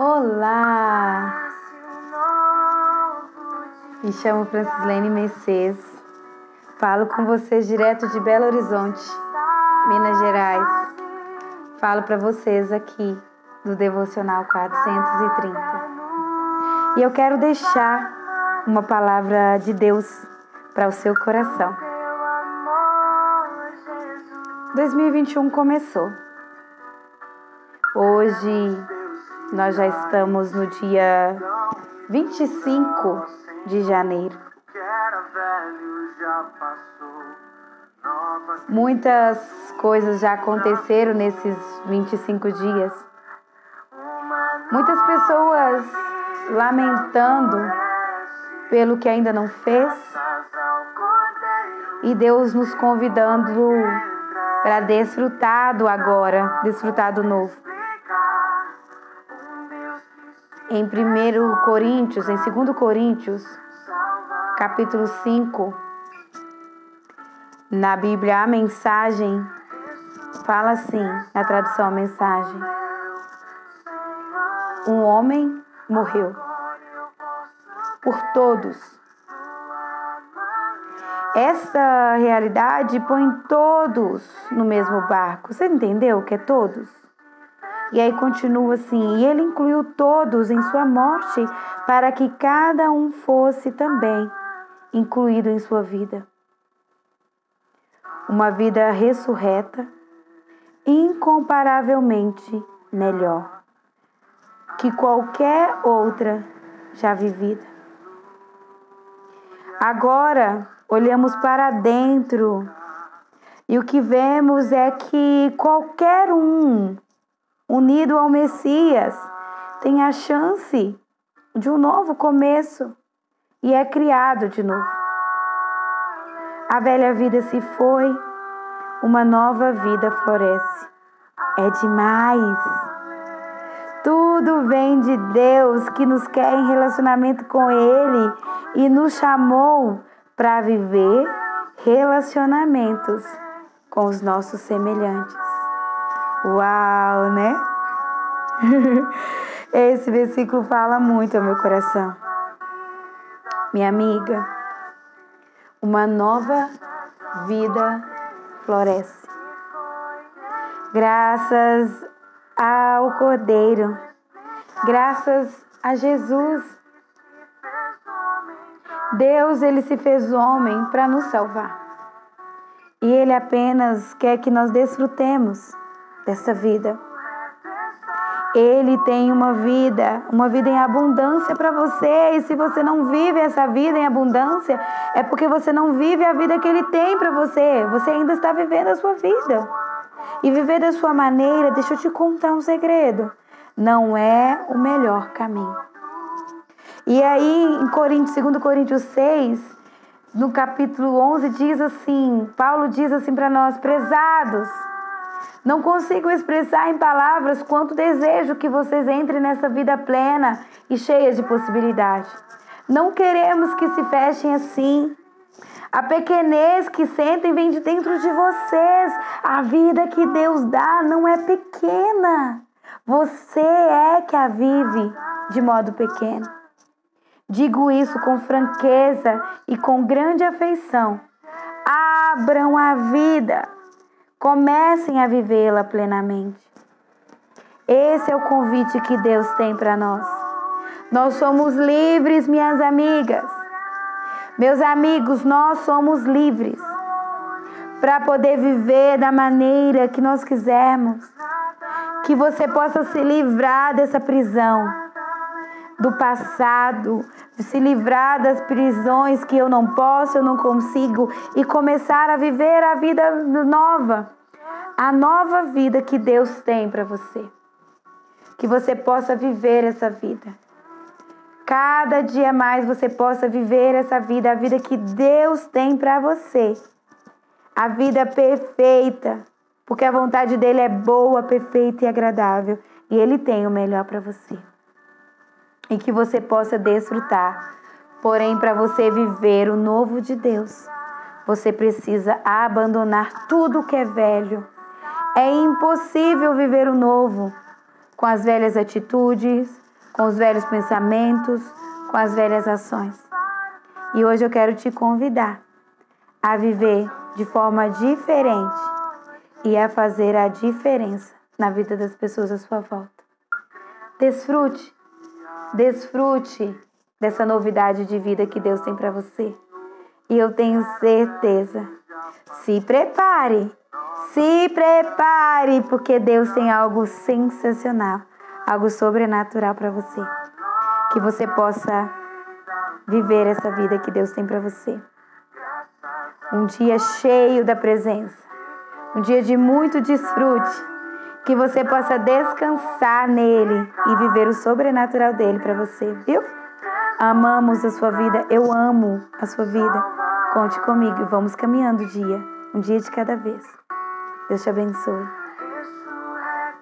Olá! Me chamo Francislene Mercedes. Falo com vocês direto de Belo Horizonte, Minas Gerais. Falo para vocês aqui do Devocional 430. E eu quero deixar uma palavra de Deus para o seu coração. 2021 começou. Hoje nós já estamos no dia 25 de janeiro. Muitas coisas já aconteceram nesses 25 dias. Muitas pessoas lamentando pelo que ainda não fez. E Deus nos convidando para desfrutar do agora, desfrutar do novo em 1 Coríntios, em 2 Coríntios, capítulo 5, na Bíblia, a mensagem fala assim, na tradução a mensagem: Um homem morreu por todos. Essa realidade põe todos no mesmo barco. Você entendeu o que é todos? E aí continua assim: e ele incluiu todos em sua morte, para que cada um fosse também incluído em sua vida. Uma vida ressurreta, incomparavelmente melhor que qualquer outra já vivida. Agora olhamos para dentro e o que vemos é que qualquer um unido ao Messias, tem a chance de um novo começo e é criado de novo. A velha vida se foi, uma nova vida floresce. É demais. Tudo vem de Deus que nos quer em relacionamento com Ele e nos chamou para viver relacionamentos com os nossos semelhantes. Uau, né? Esse versículo fala muito ao meu coração. Minha amiga, uma nova vida floresce. Graças ao Cordeiro, graças a Jesus. Deus, ele se fez homem para nos salvar. E ele apenas quer que nós desfrutemos dessa vida. Ele tem uma vida, uma vida em abundância para você. E se você não vive essa vida em abundância, é porque você não vive a vida que ele tem para você. Você ainda está vivendo a sua vida. E viver da sua maneira, deixa eu te contar um segredo, não é o melhor caminho. E aí, em Coríntios, 2 Coríntios 6, no capítulo 11, diz assim: Paulo diz assim para nós, prezados. Não consigo expressar em palavras quanto desejo que vocês entrem nessa vida plena e cheia de possibilidades. Não queremos que se fechem assim. A pequenez que sentem vem de dentro de vocês. A vida que Deus dá não é pequena. Você é que a vive de modo pequeno. Digo isso com franqueza e com grande afeição. Abram a vida Comecem a vivê-la plenamente. Esse é o convite que Deus tem para nós. Nós somos livres, minhas amigas. Meus amigos, nós somos livres para poder viver da maneira que nós quisermos. Que você possa se livrar dessa prisão do passado, se livrar das prisões que eu não posso, eu não consigo e começar a viver a vida nova, a nova vida que Deus tem para você. Que você possa viver essa vida. Cada dia mais você possa viver essa vida, a vida que Deus tem para você. A vida perfeita, porque a vontade dele é boa, perfeita e agradável, e ele tem o melhor para você e que você possa desfrutar. Porém, para você viver o novo de Deus, você precisa abandonar tudo que é velho. É impossível viver o novo com as velhas atitudes, com os velhos pensamentos, com as velhas ações. E hoje eu quero te convidar a viver de forma diferente e a fazer a diferença na vida das pessoas à sua volta. Desfrute, desfrute dessa novidade de vida que Deus tem para você. E eu tenho certeza. Se prepare, se prepare, porque Deus tem algo sensacional, algo sobrenatural para você. Que você possa viver essa vida que Deus tem para você. Um dia cheio da presença, um dia de muito desfrute, que você possa descansar nele e viver o sobrenatural dele para você, viu? Amamos a sua vida, eu amo a sua vida. Conte comigo e vamos caminhando o dia, um dia de cada vez. Deus te abençoe.